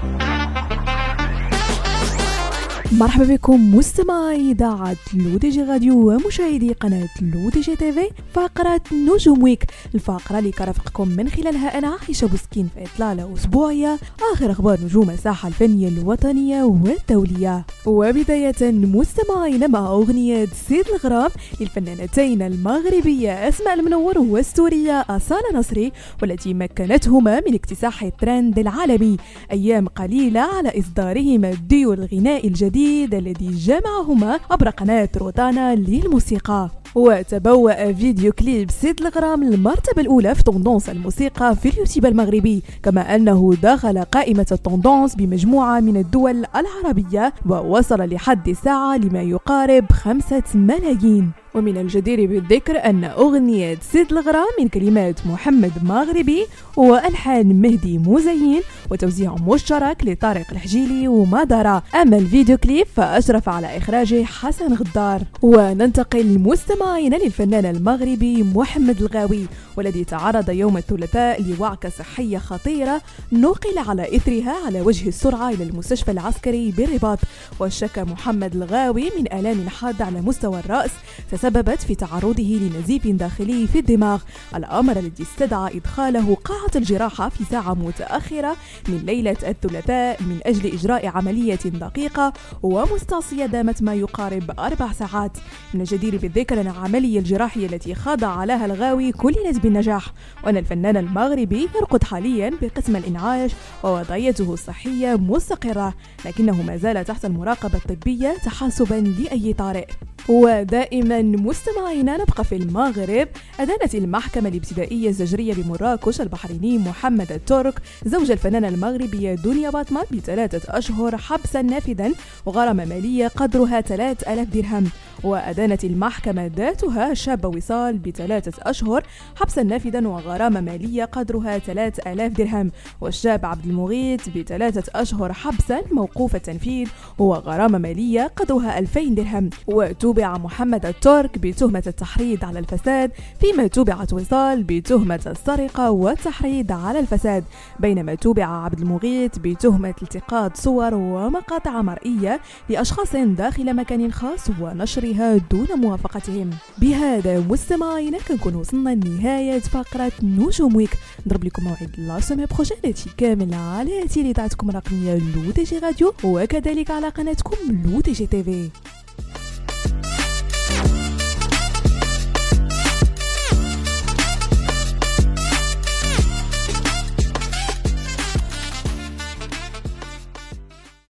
Bye. مرحبا بكم مستمعي إذاعة L'ODJ Radio ومشاهدي قناة L'ODJ TV. فقرة نجوم Week الفقرة اللي كنرافقكم من خلالها أنا عائشه بوسكين في إطلالة أسبوعية. آخر أخبار نجوم الساحة الفنية الوطنية والدولية. وبداية مستمعينا مع أغنية سيد الغرام للفنانتين المغربية أسماء المنور والسورية أصالة نصري والتي مكنتهما من اكتساح الترند العالمي أيام قليلة على اصدارهما الديو الغنائي الجديد الجديد الذي جمعهما عبر قناة روتانا للموسيقى. وتبوأ فيديو كليب سيد الغرام المرتبة الأولى في tendances الموسيقى في اليوتيوب المغربي. كما أنه دخل قائمة ال tendances بمجموعة من الدول العربية ووصل لحد الساعة لما يقارب خمسة ملايين. ومن الجدير بالذكر أن أغنية سيد الغرام من كلمات محمد مغربي وألحان مهدي مزين وتوزيع مشترك لطارق الحجيلي ومادارا أما الفيديو كليب فأشرف على إخراجه حسن غدار. وننتقل مستمعين للفنان المغربي محمد الغاوي والذي تعرض يوم الثلاثاء لوعكة صحية خطيرة نقل على إثرها على وجه السرعة إلى المستشفى العسكري بالرباط. وشك محمد الغاوي من آلام حادة على مستوى الرأس تسببت في تعرضه لنزيف داخلي في الدماغ. الأمر الذي استدعى إدخاله قاعة الجراحة في ساعة متأخرة من ليلة الثلاثاء من أجل إجراء عملية دقيقة ومستعصية دامت ما يقارب أربع ساعات. من الجدير بالذكر أن العملية الجراحية التي خضع لها الغاوي كللت بالنجاح. وأن الفنان المغربي يرقد حاليا بقسم الإنعاش ووضعيته الصحية مستقرة لكنه ما زال تحت المراقبة الطبية تحسبا لأي طارئ. ودائما مستمعينا نبقى في المغرب. أدانت المحكمة الابتدائية الزجرية بمراكش البحريني محمد الترك زوج الفنانة المغربية دنيا باطمة بثلاثة أشهر حبسا نافذا وغرامة مالية قدرها 3000 درهم. وأدانت المحكمة ذاتها شاب وصال بثلاثة أشهر حبسا نافذا وغرامة مالية قدرها 3000 درهم. والشاب عبد المغيث بثلاثة أشهر حبسا موقوف التنفيذ وغرامة مالية قدرها 2000 درهم وتوبع محمد الترك بتهمة التحريض على الفساد فيما توبعت وصال بتهمة السرقة والتحريض على الفساد بينما توبع عبد المغيث بتهمة التقاط صور ومقاطع مرئية لأشخاص داخل مكان خاص ونشر بها دون موافقتهم. بهذا مستمعينا كنكون وصلنا لنهاية فقرة نجوم Week. نضرب لكم موعد la semaine prochaine كامل على إذاعتكم الرقمية L'ODJ Radio وكذلك على قناتكم لو تي جي تي في.